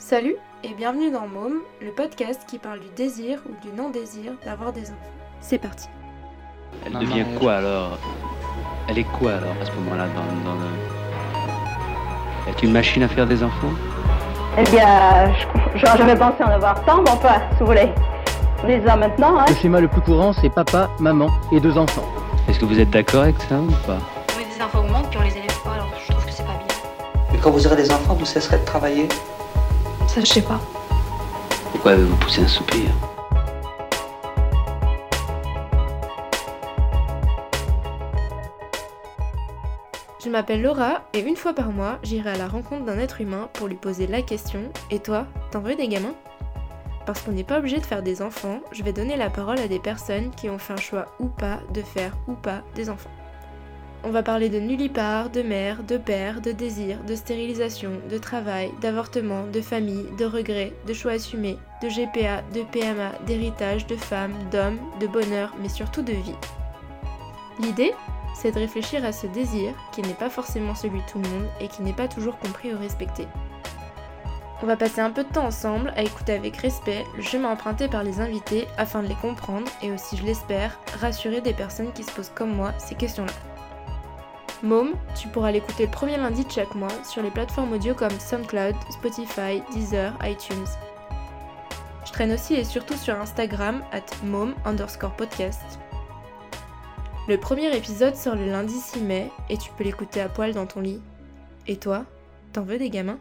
Salut et bienvenue dans Môme, le podcast qui parle du désir ou du non-désir d'avoir des enfants. C'est parti. Elle Maman, devient quoi alors? Elle est quoi alors à ce moment-là dans, dans le... Est une machine à faire des enfants? Eh bien, jamais pensé en avoir tant, mais enfin, si vous voulez. On les a maintenant, hein. Le schéma le plus courant, c'est papa, maman et deux enfants. Est-ce que vous êtes d'accord avec ça ou pas? Mais des enfants augmentent puis on les élève pas, alors je trouve que c'est pas bien. Mais quand vous aurez des enfants, vous cesserez de travailler? Ça, je sais pas. Pourquoi avez-vous poussé un soupir Je m'appelle Laura et une fois par mois, j'irai à la rencontre d'un être humain pour lui poser la question Et toi, t'en veux des gamins? Parce qu'on n'est pas obligé de faire des enfants, je vais donner la parole à des personnes qui ont fait un choix ou pas de faire ou pas des enfants. On va parler de nullipare, de mère, de père, de désir, de stérilisation, de travail, d'avortement, de famille, de regrets, de choix assumés, de GPA, de PMA, d'héritage, de femmes, d'hommes, de bonheur, mais surtout de vie. L'idée, c'est de réfléchir à ce désir qui n'est pas forcément celui de tout le monde et qui n'est pas toujours compris ou respecté. On va passer un peu de temps ensemble à écouter avec respect le chemin emprunté par les invités afin de les comprendre et aussi, je l'espère, rassurer des personnes qui se posent comme moi ces questions-là. Môme, tu pourras l'écouter le premier lundi de chaque mois sur les plateformes audio comme SoundCloud, Spotify, Deezer, iTunes. Je traîne aussi et surtout sur Instagram at mom underscore podcast. Le premier épisode sort le lundi 6 mai et tu peux l'écouter à poil dans ton lit. Et toi, t'en veux des gamins?